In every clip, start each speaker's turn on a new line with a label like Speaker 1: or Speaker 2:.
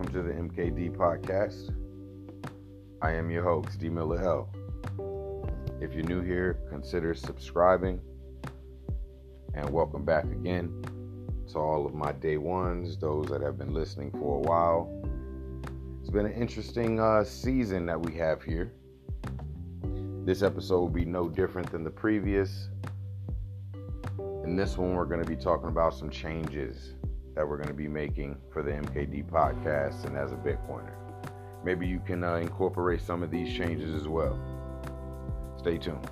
Speaker 1: welcome to the MKD podcast. I am your host, D Miller L. If you're new here, consider subscribing and welcome back again to all of my day ones, those that have been listening for a while. It's been an interesting uh, season that we have here. This episode will be no different than the previous. In this one, we're going to be talking about some changes that we're going to be making for the MKD podcast and as a Bitcoiner. Maybe you can uh, incorporate some of these changes as well. Stay tuned.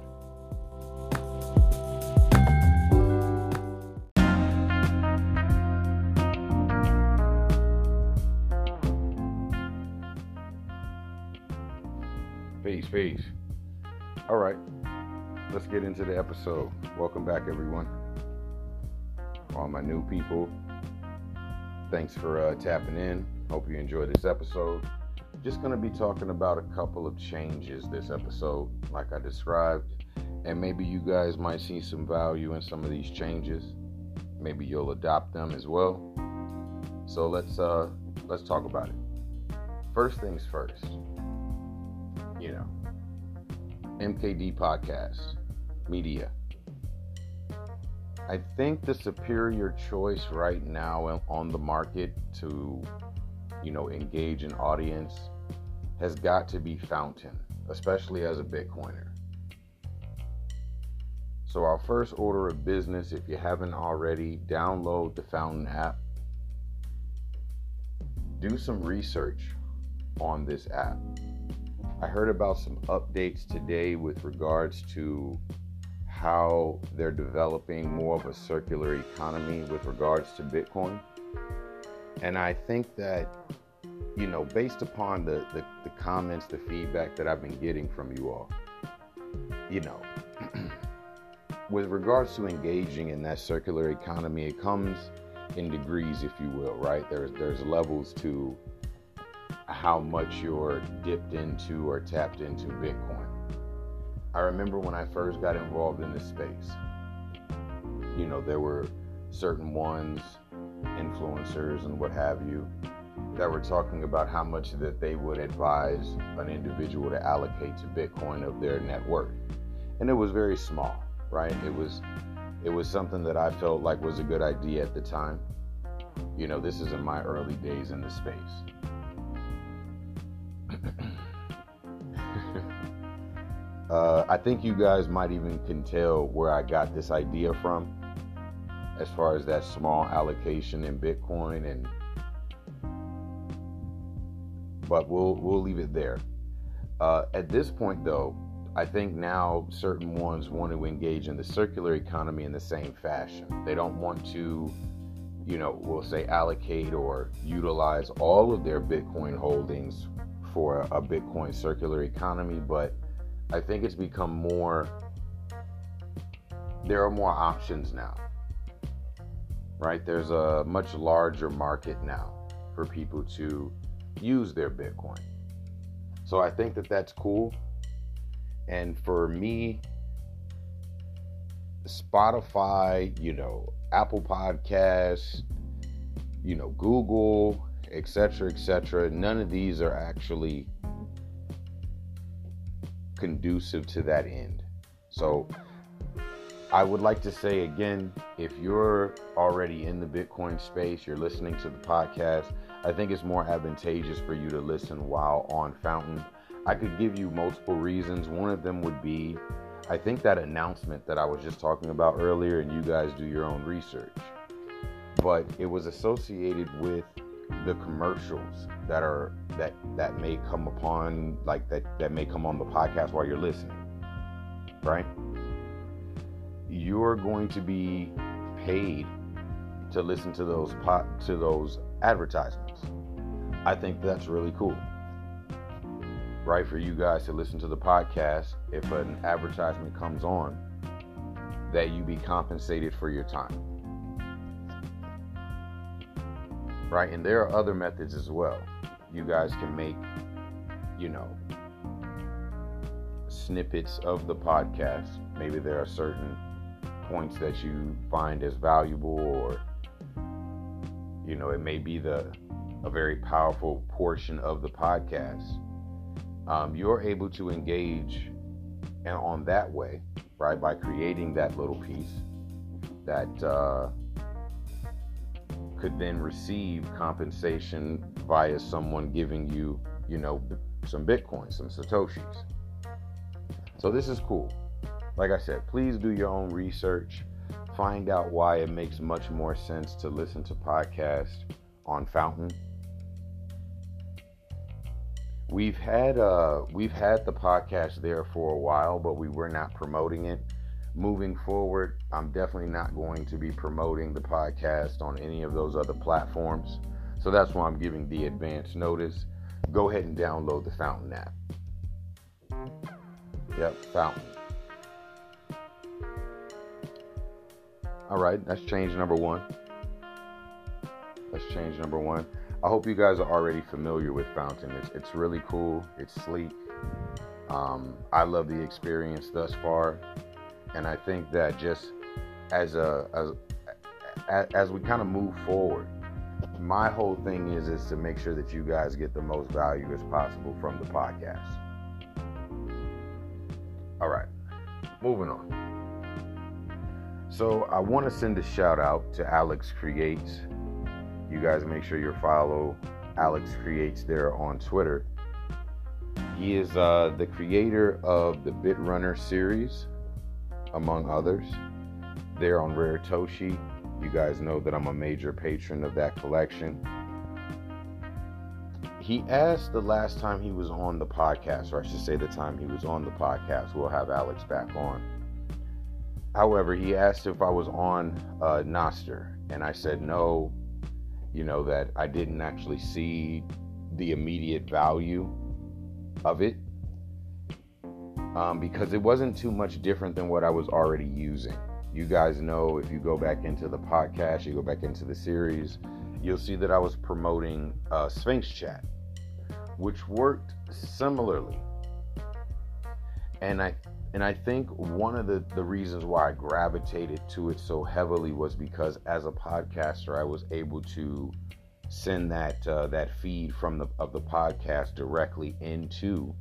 Speaker 1: Peace, peace. All right, let's get into the episode. Welcome back, everyone. All my new people, thanks for uh, tapping in. Hope you enjoyed this episode. Just going to be talking about a couple of changes this episode, like I described, and maybe you guys might see some value in some of these changes. Maybe you'll adopt them as well. So let's uh, let's talk about it. First things first. You know, MKD podcast media. I think the superior choice right now on the market to, you know, engage an audience has got to be Fountain, especially as a Bitcoiner. So, our first order of business, if you haven't already, download the Fountain app. Do some research on this app. I heard about some updates today with regards to how they're developing more of a circular economy with regards to Bitcoin. And I think that, you know, based upon the, the, the comments, the feedback that I've been getting from you all, you know, with regards to engaging in that circular economy, it comes in degrees, if you will, right? There's there's levels to how much you're dipped into or tapped into Bitcoin. I remember when I first got involved in this space, you know, there were certain ones, influencers and what have you, that were talking about how much that they would advise an individual to allocate to Bitcoin of their net worth. And it was very small, right? It was it was something that I felt like was a good idea at the time. You know, this is in my early days in the space. uh, I think you guys might even can tell where I got this idea from, as far as that small allocation in Bitcoin, and but we'll we'll leave it there. Uh, at this point, though, I think now certain ones want to engage in the circular economy in the same fashion. They don't want to, you know, we'll say allocate or utilize all of their Bitcoin holdings for a Bitcoin circular economy, but I think it's become more, there are more options now, right? There's a much larger market now for people to use their Bitcoin. So I think that that's cool. And for me, Spotify, you know, Apple Podcasts, you know, Google, etc., etc. None of these are actually conducive to that end. So I would like to say again if you're already in the Bitcoin space, you're listening to the podcast, I think it's more advantageous for you to listen while on Fountain. I could give you multiple reasons. One of them would be I think that announcement that I was just talking about earlier, and you guys do your own research, but it was associated with the commercials that are that that may come upon like that that may come on the podcast while you're listening right? You're going to be paid to listen to those pot to those advertisements. I think that's really cool right? For you guys to listen to the podcast if an advertisement comes on that you be compensated for your time right? And there are other methods as well. You guys can make, you know, snippets of the podcast. Maybe there are certain points that you find as valuable, or, you know, it may be the a very powerful portion of the podcast, um, you're able to engage and on that way, right, by creating that little piece that uh, could then receive compensation via someone giving you, you know, some Bitcoin, some Satoshis. So this is cool. Like I said, please do your own research. Find out why it makes much more sense to listen to podcasts on Fountain. We've had uh we've had the podcast there for a while, but we were not promoting it. Moving forward, I'm definitely not going to be promoting the podcast on any of those other platforms. So that's why I'm giving the advance notice. Go ahead and download the Fountain app. Yep, Fountain. All right, that's change number one. That's change number one. I hope you guys are already familiar with Fountain. It's, it's really cool. It's sleek. Um, I love the experience thus far, and I think that just as a as as we kind of move forward, my whole thing is is to make sure that you guys get the most value as possible from the podcast. All right, moving on. So I want to send a shout out to Alex Creates. You guys make sure you follow Alex Creates there on Twitter. He is uh, the creator of the Bitrunner series, among others. There on Rare Toshi. You guys know that I'm a major patron of that collection. He asked the last time he was on the podcast, or I should say the time he was on the podcast. We'll have Alex back on However, he asked if I was on uh, Nostr, and I said no. You know that I didn't actually see the immediate value of it um, because it wasn't too much different than what I was already using. You guys know if you go back into the podcast, you go back into the series, you'll see that I was promoting uh, Sphinx Chat, which worked similarly. And I and I think one of the, the reasons why I gravitated to it so heavily was because as a podcaster, I was able to send that uh, that feed from the of the podcast directly into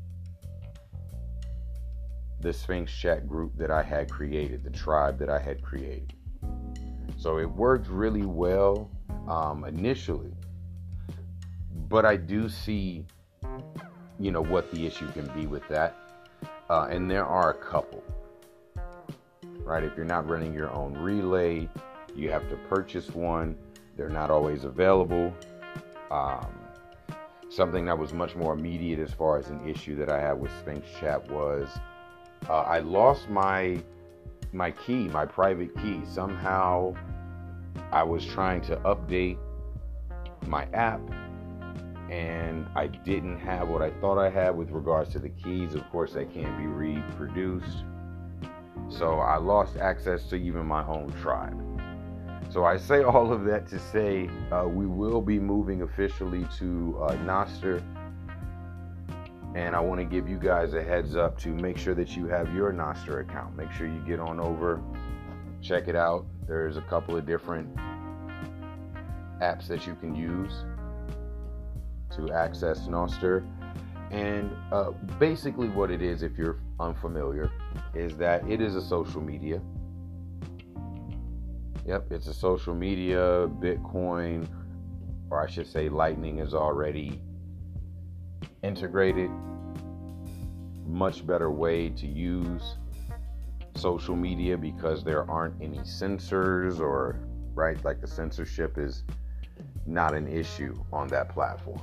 Speaker 1: the Sphinx chat group that I had created, the tribe that I had created. So it worked really well um, initially, but I do see, you know, what the issue can be with that uh, and there are a couple. Right? If you're not running your own relay, you have to purchase one. They're not always available. Um, something that was much more immediate as far as an issue that I had with Sphinx Chat was uh, I lost my my key, my private key. Somehow I was trying to update my app and I didn't have what I thought I had with regards to the keys. Of course, they can't be reproduced. So I lost access to even my own tribe. So I say all of that to say uh, we will be moving officially to uh, Nostr. And I want to give you guys a heads up to make sure that you have your Nostr account. Make sure you get on over, check it out. There's a couple of different apps that you can use to access Nostr. And uh, basically, what it is, if you're unfamiliar, is that it is a social media. Yep, it's a social media. Bitcoin, or I should say, Lightning is already integrated. Much better way to use social media because there aren't any censors or, right, like the censorship is not an issue on that platform.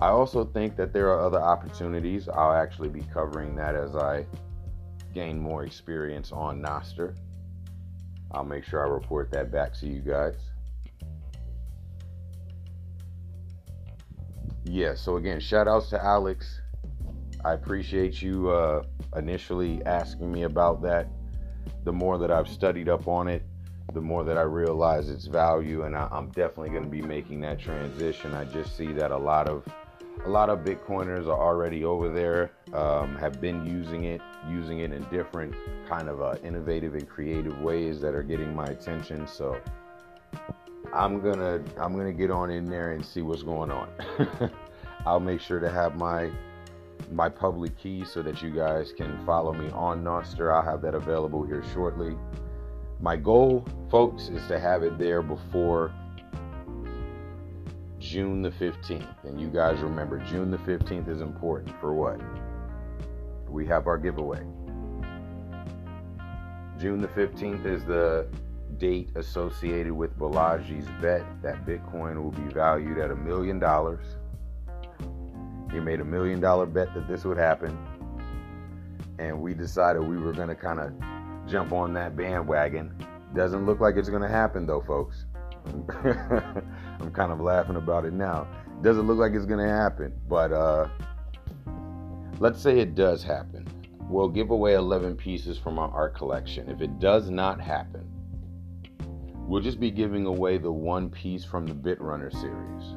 Speaker 1: I also think that there are other opportunities. I'll actually be covering that as I gain more experience on Nostr. I'll make sure I report that back to you guys. Yeah, so again, shout outs to Alex. I appreciate you uh, initially asking me about that. The more that I've studied up on it, the more that I realize its value, and I, I'm definitely going to be making that transition. I just see that a lot of a lot of Bitcoiners are already over there, um, have been using it, using it in different kind of uh, innovative and creative ways that are getting my attention. So I'm gonna I'm gonna get on in there and see what's going on. I'll make sure to have my my public key so that you guys can follow me on Nostr. I'll have that available here shortly. My goal, folks, is to have it there before June the 15th. And you guys remember, June the 15th is important for what? We have our giveaway. June the 15th is the date associated with Balaji's bet that Bitcoin will be valued at a million dollars. He made a million dollar bet that this would happen. And we decided we were going to kind of jump on that bandwagon. Doesn't look like it's going to happen though, folks. I'm kind of laughing about it now. Doesn't look like it's going to happen, but uh, let's say it does happen. We'll give away 11 pieces from our art collection. If it does not happen, we'll just be giving away the one piece from the Bitrunner series.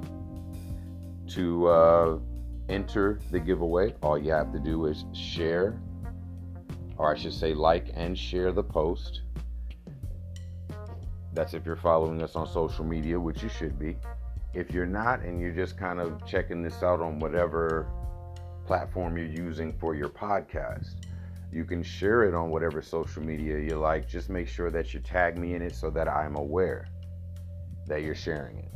Speaker 1: To uh, enter the giveaway, all you have to do is share, or I should say, like and share the post that's if you're following us on social media, which you should be. If you're not and you're just kind of checking this out on whatever platform you're using for your podcast, you can share it on whatever social media you like. Just make sure that you tag me in it so that I'm aware that you're sharing it.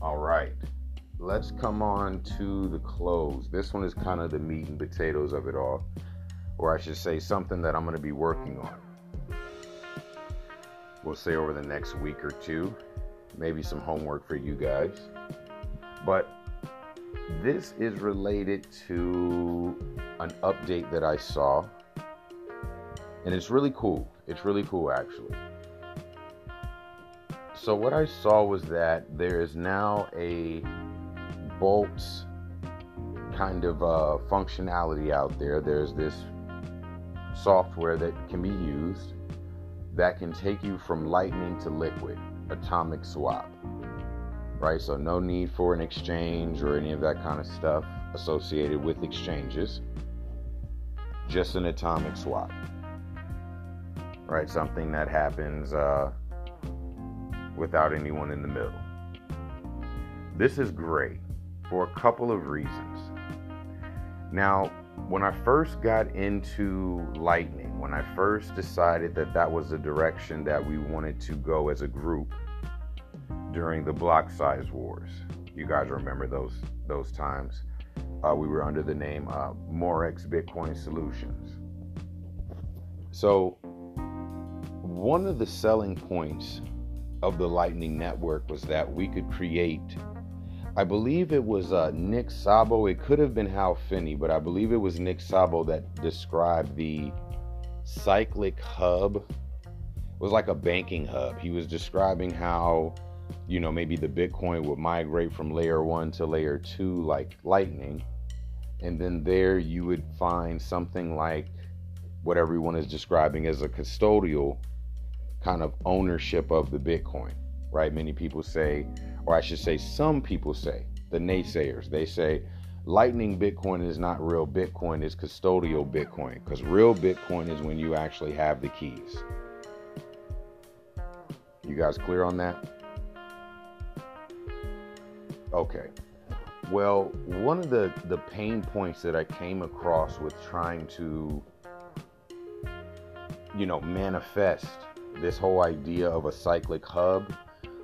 Speaker 1: All right, let's come on to the close. This one is kind of the meat and potatoes of it all or I should say something that I'm going to be working on. We'll say over the next week or two, maybe some homework for you guys. But this is related to an update that I saw, and it's really cool. It's really cool, actually. So, what I saw was that there is now a Boltz kind of uh, functionality out there. There's this software that can be used that can take you from lightning to liquid, atomic swap. Right? So, no need for an exchange or any of that kind of stuff associated with exchanges. Just an atomic swap. Right? Something that happens uh, without anyone in the middle. This is great for a couple of reasons. Now, when I first got into Lightning, when I first decided that that was the direction that we wanted to go as a group during the block size wars, you guys remember those those times. Uh, we were under the name uh, Morex Bitcoin Solutions. So, one of the selling points of the Lightning Network was that we could create I believe it was uh, Nick Szabo. It could have been Hal Finney, but I believe it was Nick Szabo that described the cyclic hub. It was like a banking hub. He was describing how, you know, maybe the Bitcoin would migrate from layer one to layer two, like Lightning. And then there you would find something like what everyone is describing as a custodial kind of ownership of the Bitcoin, right? Many people say, or I should say, some people say, the naysayers, they say Lightning Bitcoin is not real Bitcoin, it's custodial Bitcoin. Because real Bitcoin is when you actually have the keys. You guys clear on that? Okay. Well, one of the, the pain points that I came across with trying to, you know, manifest this whole idea of a cyclic hub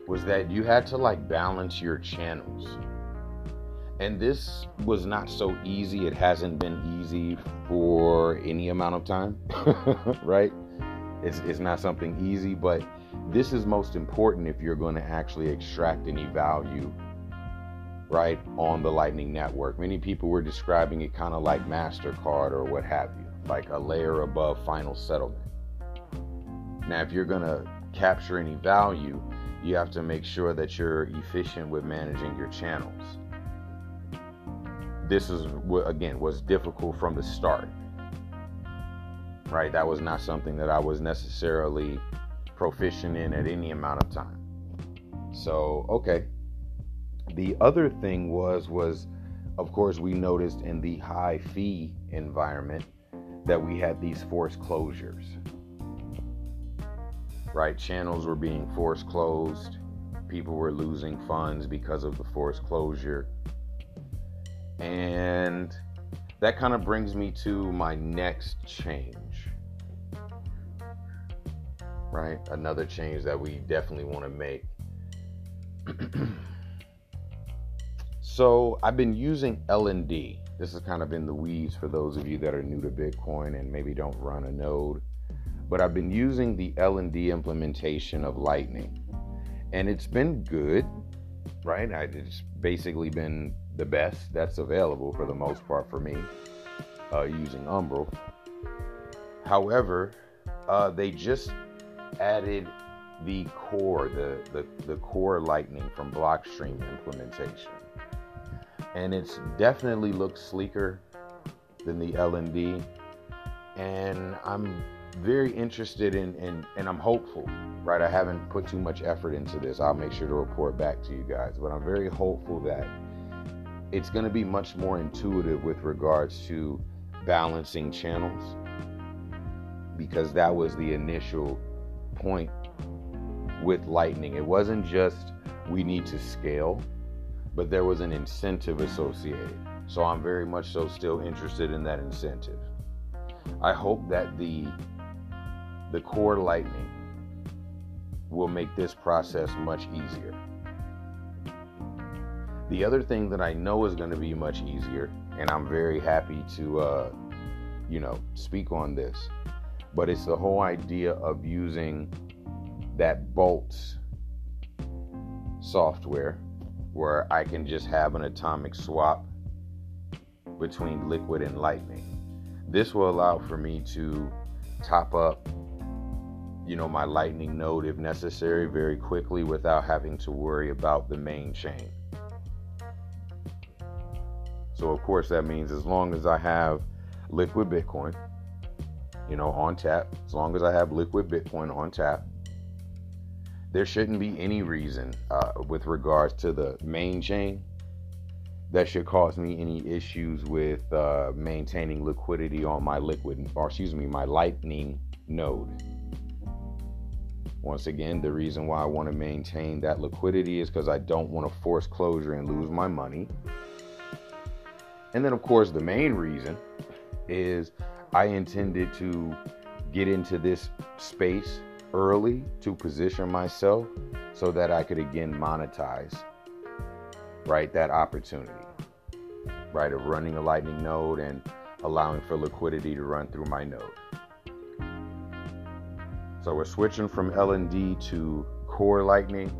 Speaker 1: was that you had to like balance your channels. And this was not so easy. It hasn't been easy for any amount of time, right? It's, it's not something easy, but this is most important if you're going to actually extract any value, right, on the Lightning Network. Many people were describing it kind of like MasterCard or what have you, like a layer above final settlement. Now, if you're going to capture any value, you have to make sure that you're efficient with managing your channels. This is what again was difficult from the start. Right? That was not something that I was necessarily proficient in at any amount of time. So, okay. The other thing was was of course we noticed in the high fee environment that we had these forced closures right? Channels were being forced closed. People were losing funds because of the forced closure. And that kind of brings me to my next change. Right? Another change that we definitely want to make. so, I've been using LND. This has kind of been the weeds for those of you that are new to Bitcoin and maybe don't run a node. But I've been using the LND implementation of Lightning. And it's been good, right? It's basically been the best that's available for the most part for me uh, using Umbrel. However, uh, they just added the core, the, the, the core Lightning from Blockstream implementation. And it's definitely looks sleeker than the LND. And I'm very interested in, in, and I'm hopeful, right? I haven't put too much effort into this. I'll make sure to report back to you guys. But I'm very hopeful that it's going to be much more intuitive with regards to balancing channels because that was the initial point with Lightning. It wasn't just we need to scale, but there was an incentive associated. So I'm very much so still interested in that incentive. I hope that the the core Lightning will make this process much easier. The other thing that I know is going to be much easier, and I'm very happy to, uh, you know, speak on this, but it's the whole idea of using that Boltz software where I can just have an atomic swap between liquid and lightning. This will allow for me to top up you know my lightning node if necessary very quickly without having to worry about the main chain so, of course, that means as long as I have liquid Bitcoin, you know, on tap, as long as I have liquid Bitcoin on tap, there shouldn't be any reason uh, with regards to the main chain that should cause me any issues with uh, maintaining liquidity on my liquid, or excuse me, my Lightning node. Once again, the reason why I want to maintain that liquidity is because I don't want to force closure and lose my money. And then, of course, the main reason is I intended to get into this space early to position myself so that I could again monetize, right, that opportunity, right, of running a Lightning node and allowing for liquidity to run through my node. So we're switching from LND to core Lightning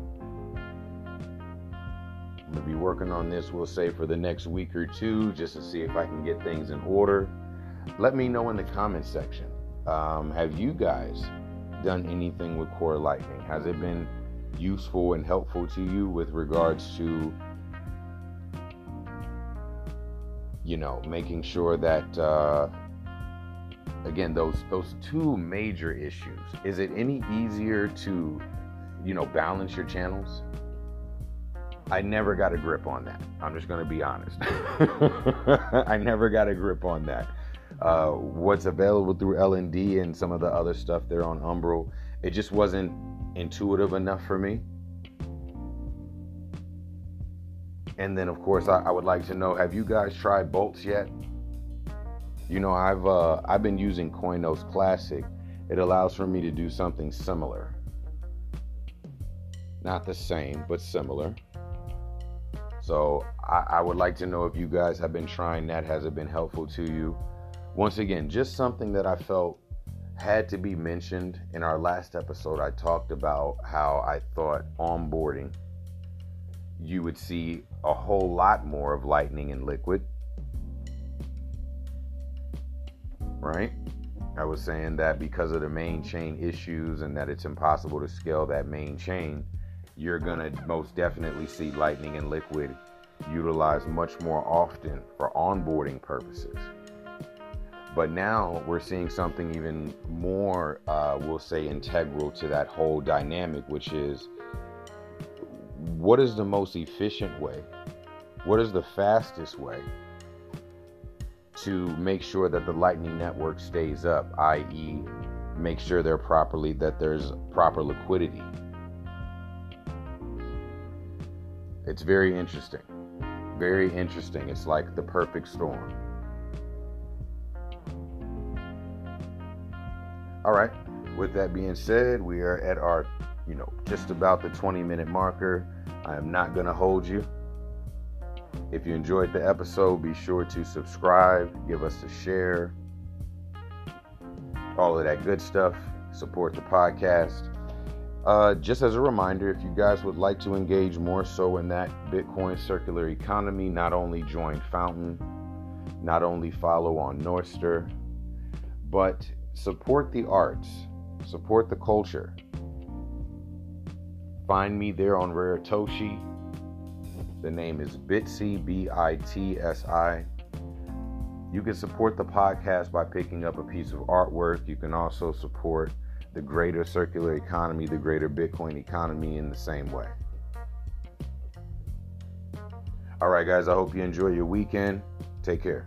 Speaker 1: I'm gonna be working on this, we'll say, for the next week or two, just to see if I can get things in order. Let me know in the comment section. Um, have you guys done anything with Core Lightning? Has it been useful and helpful to you with regards to, you know, making sure that, uh, again, those those two major issues. Is it any easier to, you know, balance your channels? I never got a grip on that. I'm just going to be honest. I never got a grip on that. Uh, what's available through LND and some of the other stuff there on Umbrel, it just wasn't intuitive enough for me. And then, of course, I, I would like to know: Have you guys tried Boltz yet? You know, I've uh, I've been using Coinos Classic. It allows for me to do something similar. Not the same, but similar. So I, I, would like to know if you guys have been trying that. Has it been helpful to you? Once again, just something that I felt had to be mentioned. In our last episode, I talked about how I thought onboarding, you would see a whole lot more of Lightning and Liquid. Right? I was saying that because of the main chain issues and that it's impossible to scale that main chain, you're going to most definitely see Lightning and Liquid utilized much more often for onboarding purposes. But now we're seeing something even more, uh, we'll say, integral to that whole dynamic, which is what is the most efficient way? What is the fastest way to make sure that the Lightning Network stays up, i.e., make sure they're properly that there's proper liquidity. It's very interesting. Very interesting. It's like the perfect storm. All right. With that being said, we are at our, you know, just about the 20 minute marker. I am not going to hold you. If you enjoyed the episode, be sure to subscribe, give us a share, all of that good stuff. Support the podcast. Uh, just as a reminder, if you guys would like to engage more so in that Bitcoin circular economy, not only join Fountain, not only follow on Nostr, but support the arts, support the culture. Find me there on RareToshi. The name is Bitsi, B I T S I. You can support the podcast by picking up a piece of artwork. You can also support the greater circular economy, the greater Bitcoin economy in the same way. All right, guys, I hope you enjoy your weekend. Take care.